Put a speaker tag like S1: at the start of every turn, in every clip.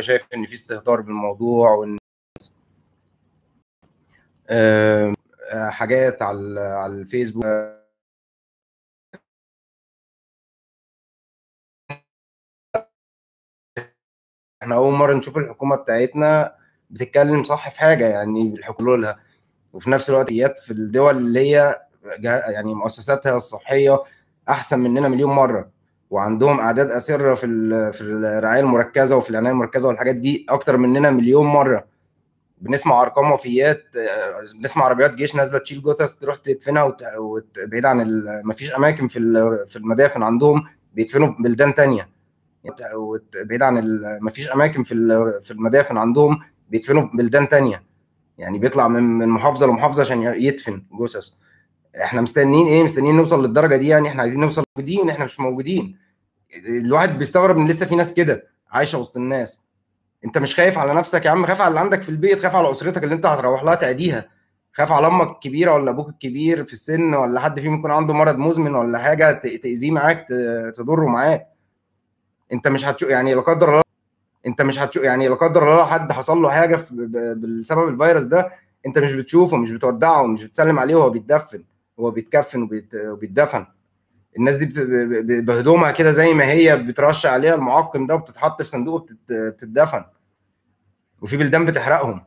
S1: شايف إن في استهتار بالموضوع وان آه، حاجات على على الفيسبوك. إحنا أول مرة نشوف الحكومة بتاعتنا بتتكلم صح في حاجة يعني الحلولها وفي نفس الوقت في الدول اللي هي يعني مؤسساتها الصحية أحسن مننا مليون مرة. وعندهم أعداد أسرة في في الرعاية المركزة وفي العناية المركزة والحاجات دي أكتر مننا مليون مرة. بنسمع أرقام وفيات بنسمع عربيات جيش نازلة تشيل جثث تروح تدفنها وت- بعيد عن ال- مفيش أماكن في في المدافن عندهم بيدفنوا في بلدان تانية. وت- بعيد عن ال- مفيش أماكن في في المدافن عندهم بيدفنوا في بلدان تانية. يعني بيطلع من محافظة لمحافظة عشان يدفن جثث. إحنا مستنيين إيه؟ مستنيين نوصل للدرجة دي يعني إحنا عايزين نوصل موجودين إحنا مش موجودين. الواحد بيستغرب ان لسه في ناس كده عايشة وسط الناس. انت مش خايف على نفسك يا عم؟ خاف على اللي عندك في البيت خاف على أسرتك اللي انت هتروح لها تعديها. خاف على أمك الكبيرة ولا أبوك الكبير في السن ولا حد فيهم يكون عنده مرض مزمن ولا حاجة تأذيه معاك تضره معاك. انت مش هتشوف يعني لا قدر الله انت مش هتشوف يعني لا قدر الله حد حصل له حاجة بسبب الفيروس ده انت مش بتشوفه مش بتودعه مش بتسلم عليه وهو بيتدفن. هو بيتكفن وبيت- وبيتدفن. الناس دي بهدومها كده زي ما هي بترش عليها المعقم ده وبتتحط في صندوق وبتتدفن وفي بلدان بتحرقهم.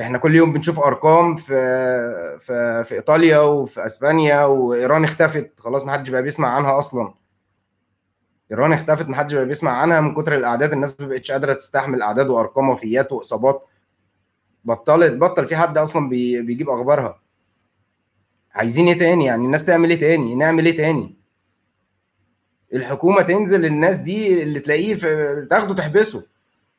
S1: إحنا كل يوم بنشوف أرقام في في في إيطاليا وفي أسبانيا وإيران اختفت. خلاص ما حدش بقى بيسمع عنها أصلا. إيران اختفت ما حدش بقى بيسمع عنها. من كتر الأعداد الناس ما بقتش قادرة تستحمل أعداد وأرقام وفيات وإصابات. بطلت بطل في حد أصلا بي بيجيب أخبارها. عايزين إيه تاني؟ يعني الناس تعمل إيه تاني؟ نعمل إيه تاني؟ الحكومة تنزل الناس دي اللي تلاقيه في تاخده تحبسه.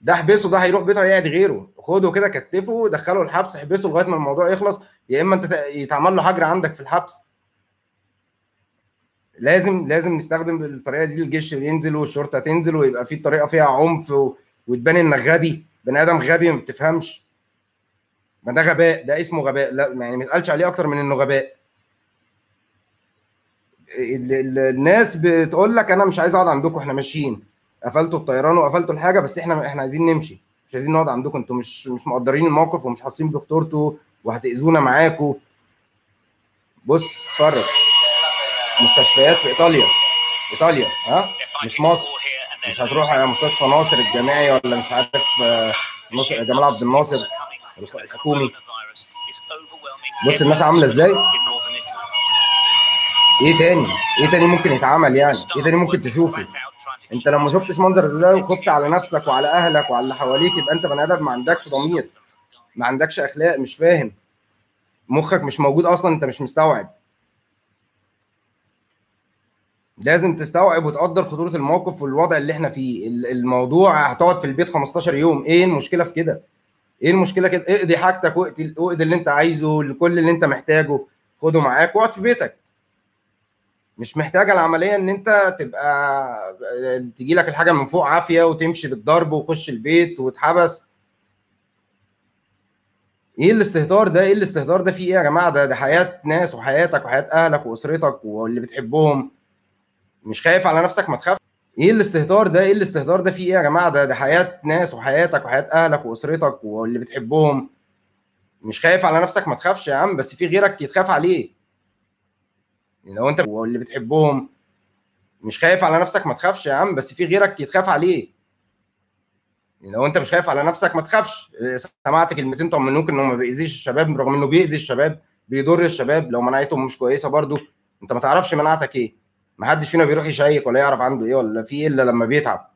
S1: ده احبسه ده هيروح بيته هيقعد غيره. خده كده كتفه دخله الحبس احبسه لغاية ما الموضوع يخلص. يا إما أنت يتعمل له حجر عندك في الحبس. لازم لازم نستخدم الطريقة دي الجيش ينزل والشرطة تنزل ويبقى في طريقة فيها عنف و... وتبان إنك غبي. بني آدم غبي ما بتفهمش. ما ده غباء ده اسمه غباء. لا يعني ما يتقالش عليه أكتر من إنه غباء. الناس بتقول لك أنا مش عايز أقعد عندكم إحنا ماشيين. قفلتوا الطيران وقفلتوا الحاجة بس إحنا إحنا عايزين نمشي. مش عايزين نقعد عندكم أنتوا مش مش مقدرين الموقف ومش حاسين بخطورته وهتأذونا معاكم. بص اتفرج. مستشفيات في إيطاليا. إيطاليا ها؟ مش مصر. مش هتروح على مستشفى ناصر الجامعي ولا مش عارف آه، ناصر جمال عبد الناصر. الحكومي. بص الناس عاملة إزاي؟ إيه تاني؟ إيه تاني ممكن يتعمل يعني؟ إيه تاني ممكن تشوفه؟ انت لو ما شفتش منظر ده وخفت على نفسك وعلى اهلك وعلى اللي حواليك يبقى انت بني آدم ما عندكش ضمير ما عندكش اخلاق مش فاهم. مخك مش موجود أصلا انت مش مستوعب. لازم تستوعب وتقدر خطورة الموقف والوضع اللي إحنا فيه. ال- الموضوع هتقعد في البيت 15 يوم. إيه المشكلة في كده؟ إيه المشكلة كده؟ اقضي حاجتك واقضي اللي انت عايزه لكل اللي انت محتاجه. خده معاك واقعد في بيتك. مش محتاجة العملية إن أنت تبقى تجي لك الحاجة من فوق عافية وتمشي بالضرب وخش البيت وتحبس. إيه الاستهتار ده؟ إيه الاستهتار ده؟ فيه إيه يا جماعة؟ ده ده حياة ناس وحياتك وحياة أهلك وأسرتك واللي بتحبهم. مش خايف على نفسك؟ ما تخاف إيه الاستهتار ده؟ إيه الاستهتار ده؟ فيه إيه يا جماعة؟ ده ده حياة ناس وحياتك وحياة أهلك وأسرتك واللي بتحبهم. مش خايف على نفسك؟ ما تخافش يا عم بس في غيرك يتخاف عليه. لو انت واللي بتحبهم. مش خايف على نفسك ما تخافش يا عم بس في غيرك يتخاف عليه. لو انت مش خايف على نفسك ما تخافش. آه، سمعت كلمتين طمنوك انه ما بيأذيش الشباب رغم إنه بيأذي الشباب بيضر الشباب. لو مناعتهم مش كويسة برضو. انت ما تعرفش مناعتك إيه. ما حدش فينا بيروح يشيك ولا يعرف عنده إيه ولا في إيه إلا لما بيتعب.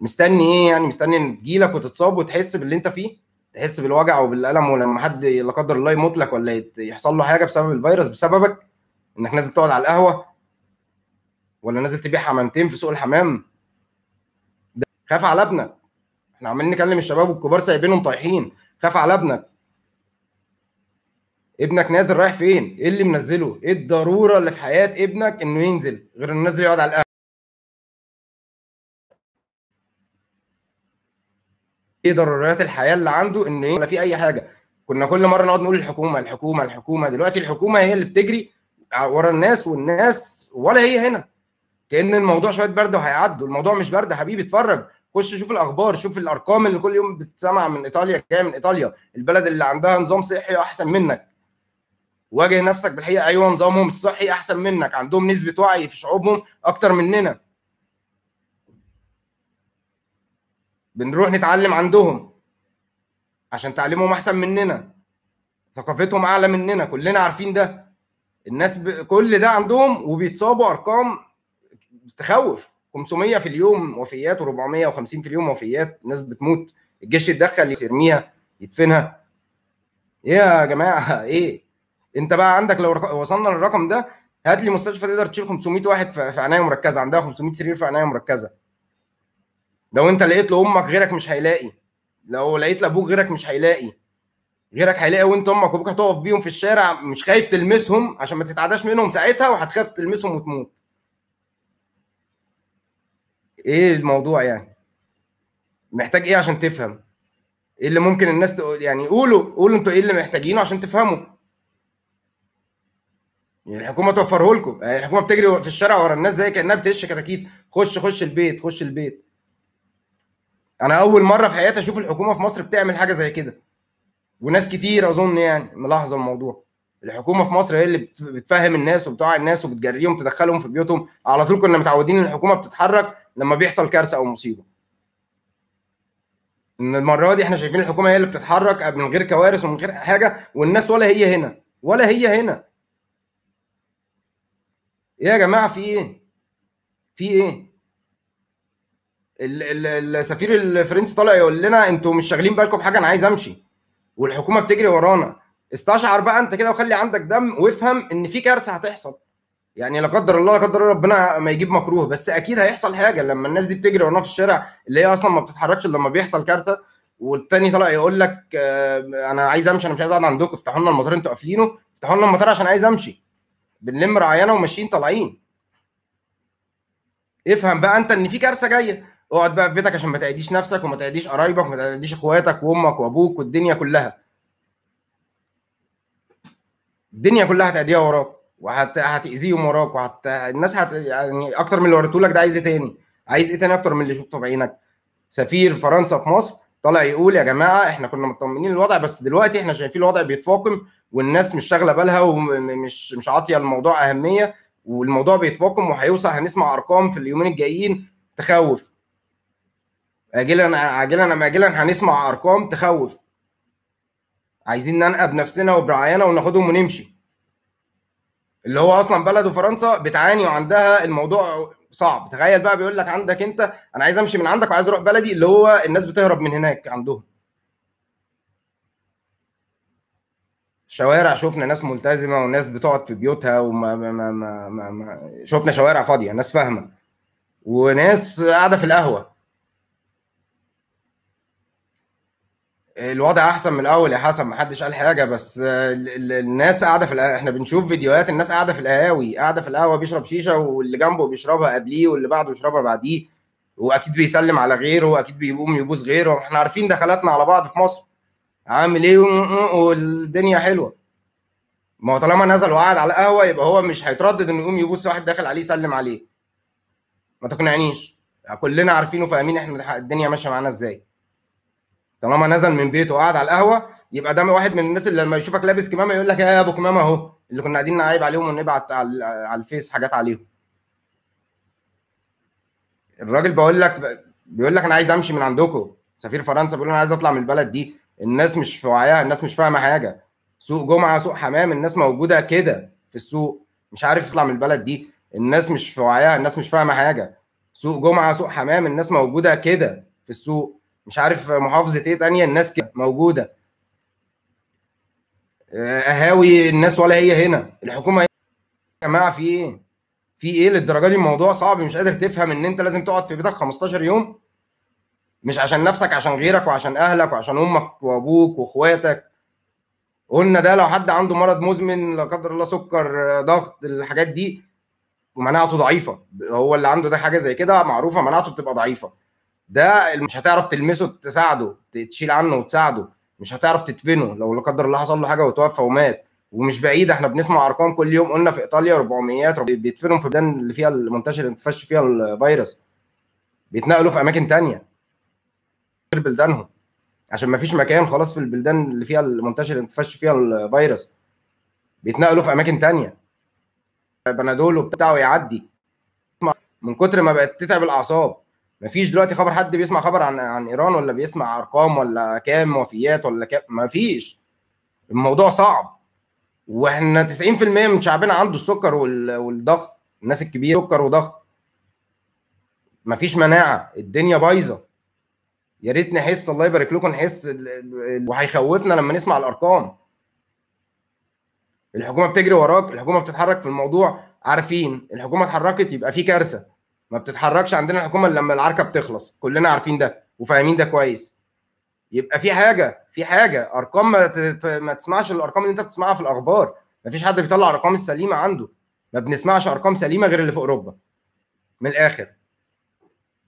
S1: مستني إيه يعني؟ مستني إن تجيلك وتتصاب وتحس باللي أنت فيه؟ تحس بالوجع وبالألم ولما حد لا قدر الله يموت لك ولا يحصل له حاجة بسبب الفيروس بسببك؟ إنك نازل تقعد على القهوة؟ ولا نازل تبيع حمامتين في سوق الحمام؟ ده خاف على ابنك. إحنا عمالين نكلم الشباب والكبار سايبينهم طايحين. خاف على ابنك. ابنك نازل رايح فين؟ إيه اللي منزله؟ إيه الضرورة اللي في حياة ابنك إنه ينزل غير إنه نازل يقعد على القهوة؟ إيه ضروريات الحياة اللي عنده إنه إيه ولا في أي حاجة؟ كنا كل مرة نقعد نقول الحكومة الحكومة الحكومة. دلوقتي الحكومة هي اللي بتجري ورا الناس والناس ولا هي هنا. كأن الموضوع شوية برد وهيعدوا. الموضوع مش برد حبيبي اتفرج. خش شوف الأخبار شوف الأرقام اللي كل يوم بتتسمع من إيطاليا جاية من إيطاليا. البلد اللي عندها نظام صحي أحسن منك. واجه نفسك بالحقيقة. أيوه نظامهم الصحي أحسن منك. عندهم نسبة وعي في شعوبهم أكتر مننا. بنروح نتعلم عندهم. عشان تعليمهم أحسن مننا. ثقافتهم أعلى مننا. كلنا عارفين ده. الناس ب... كل ده عندهم وبيتصابوا أرقام تخوف. 500 في اليوم وفيات و450 في اليوم وفيات. ناس بتموت. الجيش يتدخل يرميها يدفنها. يا جماعة إيه؟ أنت بقى عندك لو وصلنا للرقم ده هات لي مستشفى تقدر تشيل 500 واحد في عناية مركزة. عندها 500 سرير في عناية مركزة. لو أنت لقيت لأمك غيرك مش هيلاقي. لو لقيت لأبوك غيرك مش هيلاقي. غيرك هيلاقي وانت أمك وابوك هتقف بيهم في الشارع مش خايف تلمسهم عشان ما تتعداش منهم ساعتها وهتخاف تلمسهم وتموت. إيه الموضوع يعني؟ محتاج إيه عشان تفهم؟ إيه اللي ممكن الناس تقول؟ يعني قولوا قولوا أنتوا إيه اللي محتاجينه عشان تفهموا. يعني الحكومة توفره لكم يعني الحكومة بتجري في الشارع ورا الناس زي كأنها بتهش كتاكيت. خش خش البيت خش البيت. أنا أول مرة في حياتي أشوف الحكومة في مصر بتعمل حاجة زي كده. وناس كتير أظن يعني ملاحظة الموضوع. الحكومة في مصر هي اللي بتفهم الناس وبتوعي الناس وبتجريهم تدخلهم في بيوتهم. على طول كنا متعودين إن الحكومة بتتحرك لما بيحصل كارثة أو مصيبة. إن المرة دي إحنا شايفين الحكومة هي اللي بتتحرك من غير كوارث ومن غير حاجة والناس ولا هي هنا. ولا هي هنا. يا جماعة في إيه؟ في إيه؟ السفير الفرنسي طالع يقول لنا أنتوا مش شاغلين بالكم بحاجة أنا عايز أمشي. والحكومة بتجري ورانا. استشعر بقى أنت كده وخلي عندك دم وافهم إن في كارثة هتحصل. يعني لا قدر الله لا قدر ربنا ما يجيب مكروه بس أكيد هيحصل حاجة لما الناس دي بتجري ورانا في الشارع اللي هي أصلا ما بتتحركش لما بيحصل كارثة. والتاني طلع يقول لك آه، أنا عايز أمشي أنا مش عايز أقعد عندكم افتحوا لنا المطار أنتوا قافلينه افتحوا لنا المطار عشان عايز أمشي. بنلم رعايانا وماشيين طالعين. افهم بقى أنت إن في كارثة جاية. اقعد بقى في بيتك عشان ما تعديش نفسك وما تعديش قرايبك وما تعديش اخواتك وامك وابوك والدنيا كلها الدنيا كلها هتأديها وراك وهتأذيهم وراك وهت... الناس هت... يعني أكتر من اللي وريته لك ده عايز إيه تاني؟ عايز إيه تاني أكتر من اللي شفته بعينك؟ سفير فرنسا في مصر طالع يقول يا جماعة إحنا كنا مطمنين الوضع بس دلوقتي إحنا شايفين الوضع بيتفاقم والناس مش شاغلة بالها ومش مش عاطية الموضوع أهمية والموضوع بيتفاقم وهيوصل هنسمع أرقام في اليومين الجايين تخوف اجلا عاجلا ام اجلا هنسمع أرقام تخوف. عايزين ننقب نفسنا وبرعايانا وناخدهم ونمشي. اللي هو أصلا بلده فرنسا بتعاني وعندها الموضوع صعب. تخيل بقى بيقول لك عندك أنت أنا عايز أمشي من عندك وعايز أروح بلدي اللي هو الناس بتهرب من هناك عندهم. شوارع شفنا ناس ملتزمة وناس بتقعد في بيوتها وما ما ما ما ما شفنا شوارع فاضية ناس فاهمة. وناس قاعدة في القهوة. الوضع أحسن من الأول يا حسن ما حدش قال حاجة بس الناس قاعدة في القهوة. إحنا بنشوف فيديوهات الناس قاعدة في القهاوي قاعدة في القهوة بيشرب شيشة واللي جنبه بيشربها قبليه واللي بعده بيشربها بعديه وأكيد بيسلم على غيره وأكيد بيقوم يبوس غيره. إحنا عارفين دخلاتنا على بعض في مصر. عامل إيه؟ والدنيا حلوة. ما هو طالما نزل وقعد على القهوة يبقى هو مش هيتردد إنه يقوم يبوس واحد داخل عليه يسلم عليه. ما تقنعنيش. كلنا عارفين وفاهمين إحنا الدنيا ماشية معانا إزاي. طالما نزل من بيته وقعد على القهوة يبقى ده واحد من الناس اللي لما يشوفك لابس كمامة يقول لك يا أبو كمامة أهو. اللي كنا قاعدين نعيب عليهم ونبعت على الفيس حاجات عليهم. الراجل بقول لك بيقول لك أنا عايز أمشي من عندكم. سفير فرنسا بيقول أنا عايز أطلع من البلد دي. الناس مش في وعيها الناس مش فاهمة حاجة. سوق جمعة سوق حمام الناس موجودة كده في السوق. مش عارف يطلع من البلد دي. الناس مش في وعيها الناس مش فاهمة حاجة. سوق جمعة سوق حمام الناس موجودة كده في السوق. مش عارف محافظة إيه تانية الناس كده موجودة. قهاوي الناس ولا هي هنا. الحكومة يا جماعة في إيه؟ في إيه للدرجة دي؟ الموضوع صعب مش قادر تفهم إن أنت لازم تقعد في بيتك 15 يوم. مش عشان نفسك عشان غيرك وعشان أهلك وعشان أمك وأبوك وإخواتك. قلنا ده لو حد عنده مرض مزمن لا قدر الله سكر ضغط الحاجات دي ومناعته ضعيفة. هو اللي عنده ده حاجة زي كده معروفة مناعته بتبقى ضعيفة. ده مش هتعرف تلمسه تساعده تشيل عنه وتساعده. مش هتعرف تدفنه لو لا قدر الله حصل له حاجة وتوفى ومات. ومش بعيد إحنا بنسمع أرقام كل يوم. قلنا في إيطاليا 400 بيدفنوا في البلدان اللي فيها المنتشر انتفاش فيها الفيروس. بيتنقلوا في أماكن تانية. غير بلدانهم. عشان ما فيش مكان خلاص في البلدان اللي فيها المنتشر انتفاش فيها الفيروس. بيتنقلوا في أماكن تانية. بنادول وبتاع ويعدي. من كتر ما بقت تتعب الأعصاب. مفيش دلوقتي خبر حد بيسمع خبر عن عن إيران ولا بيسمع أرقام ولا كام وفيات ولا كام؟ مفيش. الموضوع صعب. وإحنا 90% من شعبنا عنده السكر والضغط. الناس الكبيرة سكر وضغط. مفيش مناعة. الدنيا بايظة. يا ريت نحس الله يبارك لكم نحس وهيخوفنا لما نسمع الأرقام. الحكومة بتجري وراك الحكومة بتتحرك في الموضوع. عارفين الحكومة اتحركت يبقى في كارثة. ما بتتحركش عندنا الحكومة لما العركة بتخلص. كلنا عارفين ده وفاهمين ده كويس. يبقى في حاجة في حاجة. أرقام ما, ما تسمعش الأرقام اللي أنت بتسمعها في الأخبار. ما فيش حد بيطلع الارقام السليمة عنده. ما بنسمعش أرقام سليمة غير اللي في أوروبا. من الآخر.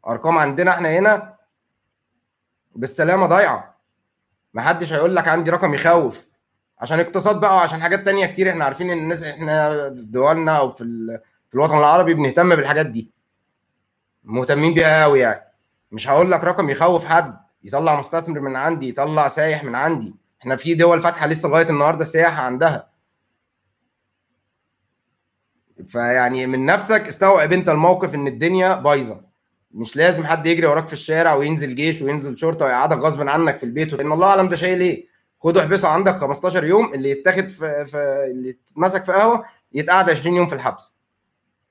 S1: أرقام عندنا إحنا هنا بالسلامة ضايعة. ما حدش هيقول لك عندي رقم يخوف. عشان اقتصاد بقى وعشان حاجات تانية كتير إحنا عارفين إن الناس إحنا في دولنا أو في في الوطن العربي بنهتم بالحاجات دي. مهتمين بيها قوي يعني. مش هقول لك رقم يخوف حد يطلع مستثمر من عندي يطلع سايح من عندي. إحنا في دول فاتحة لسه لغاية النهارده سياحه عندها. فيعني من نفسك استوعب أنت الموقف إن الدنيا بايظة. مش لازم حد يجري وراك في الشارع وينزل جيش وينزل شرطة ويقعدك غصب عنك في البيت. ان الله أعلم ده شايل إيه. خده احبسه عندك 15 يوم اللي يتاخد في, في اللي يتمسك في قهوة يتقعد 20 يوم في الحبس.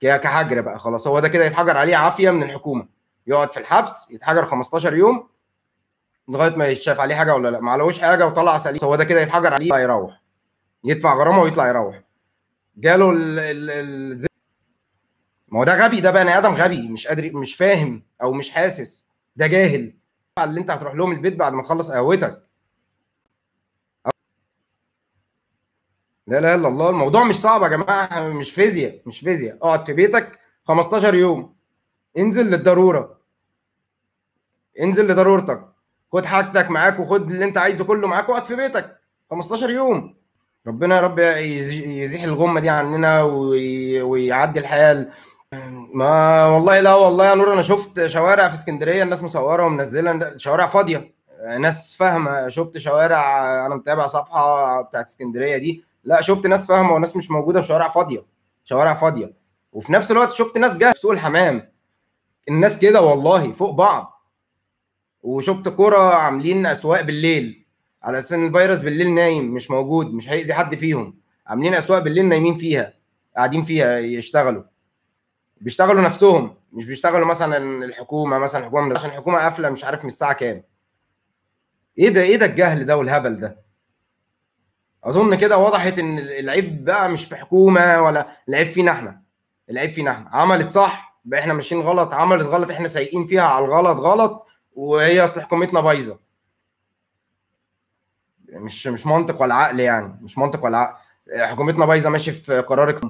S1: كحجر بقى خلاص. هو ده كده يتحجر عليه عافية من الحكومة. يقعد في الحبس يتحجر 15 يوم لغاية ما يتشاف عليه حاجة ولا لا. ما علوش حاجة وطلع سليم. هو ده كده يتحجر عليه يروح. يدفع غرامة ويطلع يروح. جاله ال ال ال ما هو ده غبي ده بني آدم غبي مش قادر مش فاهم أو مش حاسس. ده جاهل. اللي أنت هتروح لهم البيت بعد ما تخلص قهوتك. لا لا إلا الله الموضوع مش صعب يا جماعة مش فيزياء مش فيزياء. اقعد في بيتك 15 يوم انزل للضرورة. انزل لضرورتك. خد حاجتك معاك وخد اللي انت عايزه كله معاك واقعد في بيتك 15 يوم. ربنا يا رب يزيح الغمة دي عننا ويعدي الحال. ما والله لا والله يا نور أنا شفت شوارع في اسكندرية الناس مصورة ومنزلة شوارع فاضية. ناس فاهمة شفت شوارع أنا متابع صفحة بتاعت اسكندرية دي. لا شفت ناس فاهمة وناس مش موجودة في شوارع فاضية شوارع فاضية. وفي نفس الوقت شفت ناس جاية في سوق الحمام. الناس كده والله فوق بعض. وشفت كرة عاملين أسواق بالليل. على أساس إن الفيروس بالليل نايم مش موجود مش هيأذي حد فيهم. عاملين أسواق بالليل نايمين فيها قاعدين فيها يشتغلوا. بيشتغلوا نفسهم مش بيشتغلوا مثلا الحكومة مثلا الحكومة عشان الحكومة قافلة مش عارف من الساعة كام. إيه ده إيه ده الجهل ده والهبل ده؟ أظن كده وضحت إن العيب بقى مش في حكومة ولا العيب فينا إحنا. العيب فينا إحنا. عملت صح بقى إحنا ماشيين غلط. عملت غلط إحنا سايقين فيها على الغلط غلط وهي أصل حكومتنا بايظة. مش مش منطق ولا عقل يعني. مش منطق ولا عقل. حكومتنا بايظة ماشي في قرارك.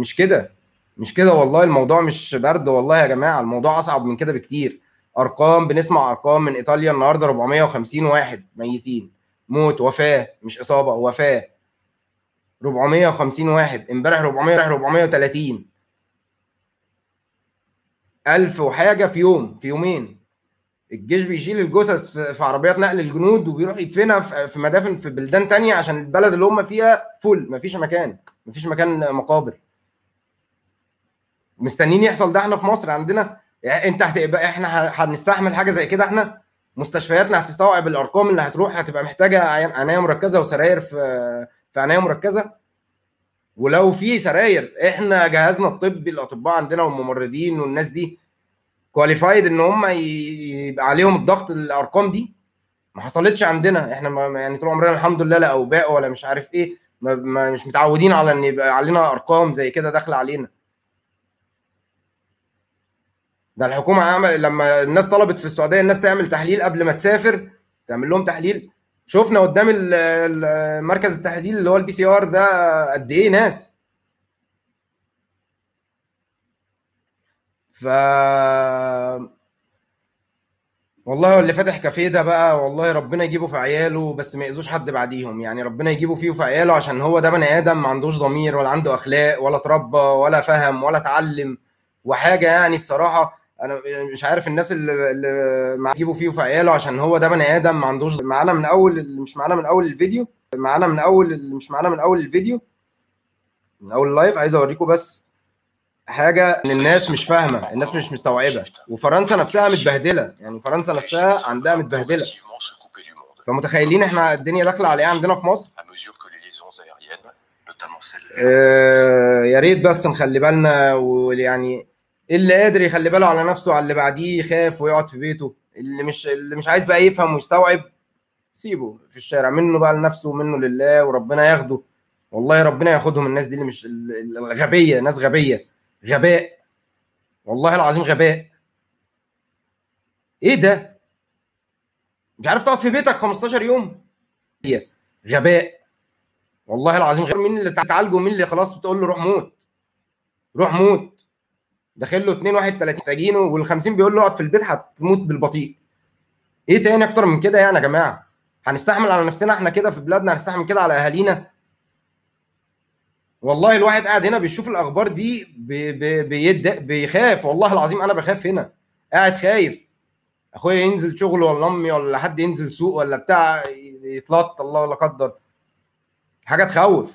S1: مش كده. مش كده والله. الموضوع مش برد والله يا جماعة. الموضوع أصعب من كده بكتير. أرقام بنسمع أرقام من إيطاليا النهارده 450 واحد ميتين. موت وفاة مش إصابة وفاة. 450 واحد امبارح 400 راح 430 1000 وحاجة في يوم في يومين. الجيش بيشيل الجثث في عربيات نقل الجنود وبيروح يدفنها في مدافن في بلدان تانية عشان البلد اللي هم فيها فل مفيش مكان مفيش مكان مقابر. مستنيين يحصل ده إحنا في مصر عندنا. انت هتبقى إحنا هنستحمل حاجة زي كده إحنا؟ مستشفياتنا هتستوعب الأرقام اللي هتروح هتبقى محتاجة عناية مركزة وسراير في في عناية مركزة. ولو في سراير إحنا جهازنا الطبي الأطباء عندنا والممرضين والناس دي كواليفايد إن هم يبقى عليهم الضغط الأرقام دي. ما حصلتش عندنا. إحنا ما يعني طول عمرنا الحمد لله لا أوباء ولا مش عارف إيه. ما مش متعودين على إن يبقى علينا أرقام زي كده داخلة علينا. ده الحكومة عمل لما الناس طلبت في السعودية الناس تعمل تحليل قبل ما تسافر تعمل لهم تحليل. شفنا قدام مركز التحليل اللي هو ال PCR ده قد إيه ناس. ف والله اللي فاتح كافيه ده بقى والله ربنا يجيبه في عياله بس ما يأذوش حد بعديهم. يعني ربنا يجيبه فيه في عياله عشان هو ده بني آدم ما عندوش ضمير ولا عنده أخلاق ولا تربى ولا فهم ولا اتعلم. وحاجة يعني بصراحة أنا مش عارف الناس اللي اللي يجيبوا فيه في عياله عشان هو ده بني آدم ما عندوش معانا من أول مش معانا من أول الفيديو معانا من أول مش معانا من أول الفيديو من أول اللايف عايز أوريكم بس حاجة إن الناس مش فاهمة الناس مش مستوعبة وفرنسا نفسها متبهدلة يعني فرنسا نفسها عندها متبهدلة. فمتخيلين إحنا الدنيا داخلة على إيه عندنا في مصر؟ آه يا ريت بس نخلي بالنا ويعني اللي قادر يخلي باله على نفسه على اللي بعديه يخاف ويقعد في بيته. اللي مش اللي مش عايز بقى يفهم ويستوعب سيبه في الشارع. منه بقى لنفسه ومنه لله وربنا ياخده. والله ربنا ياخدهم. الناس دي اللي مش الغبيه ناس غبية. غباء. والله العظيم غباء. إيه ده؟ مش عارف تقعد في بيتك 15 يوم. غباء. والله العظيم غير مين اللي تعالجه؟ ومين اللي خلاص بتقول له روح موت؟ روح موت. داخل له 2 31 محتاجينه وال 50 بيقول له اقعد في البيت هتموت بالبطيء. إيه تاني أكتر من كده يعني يا جماعة؟ هنستحمل على نفسنا إحنا كده في بلادنا هنستحمل كده على أهالينا؟ والله الواحد قاعد هنا بيشوف الأخبار دي بي بي بيد بيخاف والله العظيم أنا بخاف هنا. قاعد خايف. أخويا ينزل شغل ولا أمي ولا حد ينزل سوق ولا بتاع يتلط الله ولا قدر. حاجة تخوف.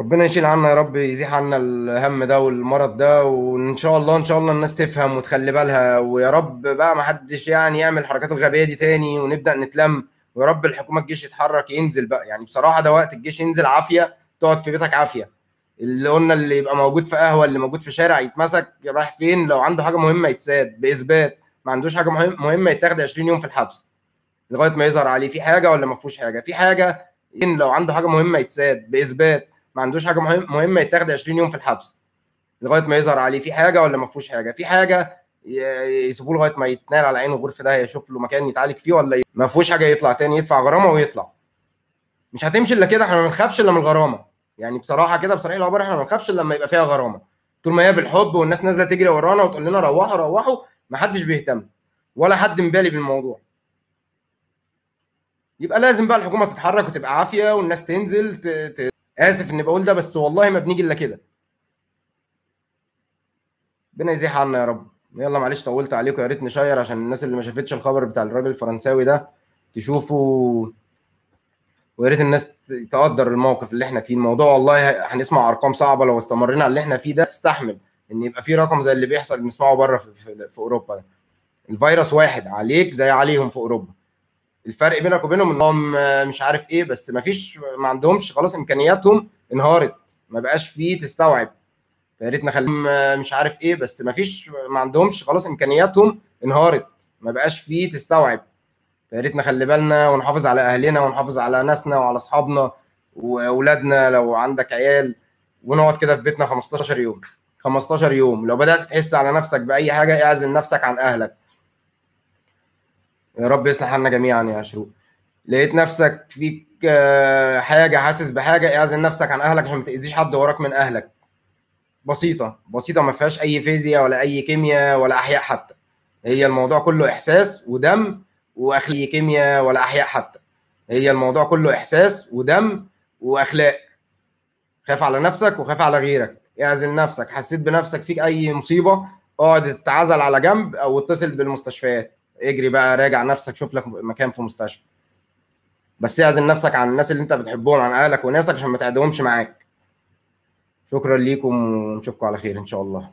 S1: ربنا يشيل عنا يا رب يزيح عنا الهم ده والمرض ده وإن شاء الله إن شاء الله الناس تفهم وتخلي بالها. ويا رب بقى ما حدش يعني يعمل الحركات الغبية دي تاني ونبدأ نتلم. ويا رب الحكومة الجيش يتحرك ينزل بقى. يعني بصراحة ده وقت الجيش ينزل عافية تقعد في بيتك عافية. اللي قلنا اللي يبقى موجود في قهوة اللي موجود في شارع يتمسك رايح فين؟ لو عنده حاجة مهمة يتساب بإثبات. ما عندوش حاجة مهمة يتاخد 20 يوم في الحبس. لغاية ما يظهر عليه في حاجة ولا ما فيهوش حاجة. في حاجة لو عنده حاجة مهمة يتساب بإثبات. ما عندوش حاجة مهمة يتاخد 20 يوم في الحبس. لغاية ما يظهر عليه في حاجة ولا ما فيهوش حاجة؟ في حاجة يسيبوه لغاية ما يتنال على عينه غرفه ده يشوف له مكان يتعالج فيه ولا ما فيهوش حاجة يطلع تاني يدفع غرامة ويطلع. مش هتمشي إلا كده إحنا ما بنخافش إلا من الغرامة. يعني بصراحة كده بصريح العباره إحنا ما بنخافش إلا لما يبقى فيها غرامة. طول ما هي بالحب والناس نازلة تجري ورانا وتقول لنا روحوا روحوا ما حدش بيهتم. ولا حد مبالي بالموضوع. يبقى لازم بقى الحكومة تتحرك وتبقى عافية والناس تنزل. آسف إني بقول ده بس والله ما بنيجي إلا كده. ربنا يزيح عنا يا رب. يلا معلش طولت عليكم يا ريت نشير عشان الناس اللي ما شافتش الخبر بتاع الراجل الفرنساوي ده تشوفوا. ويا ريت الناس تقدر الموقف اللي إحنا فيه. الموضوع والله هنسمع أرقام صعبة لو استمرينا على اللي إحنا فيه ده تستحمل إن يبقى في رقم زي اللي بيحصل بنسمعه بره في, في, في أوروبا. الفيروس واحد عليك زي عليهم في أوروبا. الفرق بينك وبينهم انهم مش عارف إيه بس ما فيش ما عندهمش خلاص إمكانياتهم انهارت. ما بقاش فيه تستوعب. يا ريت نخليهم مش عارف إيه بس ما فيش ما عندهمش خلاص إمكانياتهم انهارت. ما بقاش فيه تستوعب. يا ريت نخلي بالنا ونحافظ على أهلنا ونحافظ على ناسنا وعلى أصحابنا وأولادنا. لو عندك عيال ونقعد كده في بيتنا 15 يوم. 15 يوم. لو بدأت تحس على نفسك بأي حاجة اعزل نفسك عن أهلك. يا رب يصلح حالنا جميعا يا شروق لقيت نفسك فيك حاجة حاسس بحاجة اعزل نفسك عن أهلك عشان ما تأذيش حد وراك من أهلك. بسيطة بسيطة ما فيهاش أي فيزياء ولا أي كيمياء ولا أحياء حتى. هي الموضوع كله إحساس ودم واخلي كيمياء ولا أحياء حتى. هي الموضوع كله إحساس ودم وأخلاق. خاف على نفسك وخاف على غيرك. اعزل نفسك. حسيت بنفسك فيك أي مصيبة اقعد اتعزل على جنب أو اتصل بالمستشفيات. اجري بقى راجع نفسك شوف لك مكان في مستشفى. بس اعزل نفسك عن الناس اللي انت بتحبهم عن اهلك وناسك عشان ما تعدهمش معاك. شكرا ليكم ونشوفكم على خير إن شاء الله.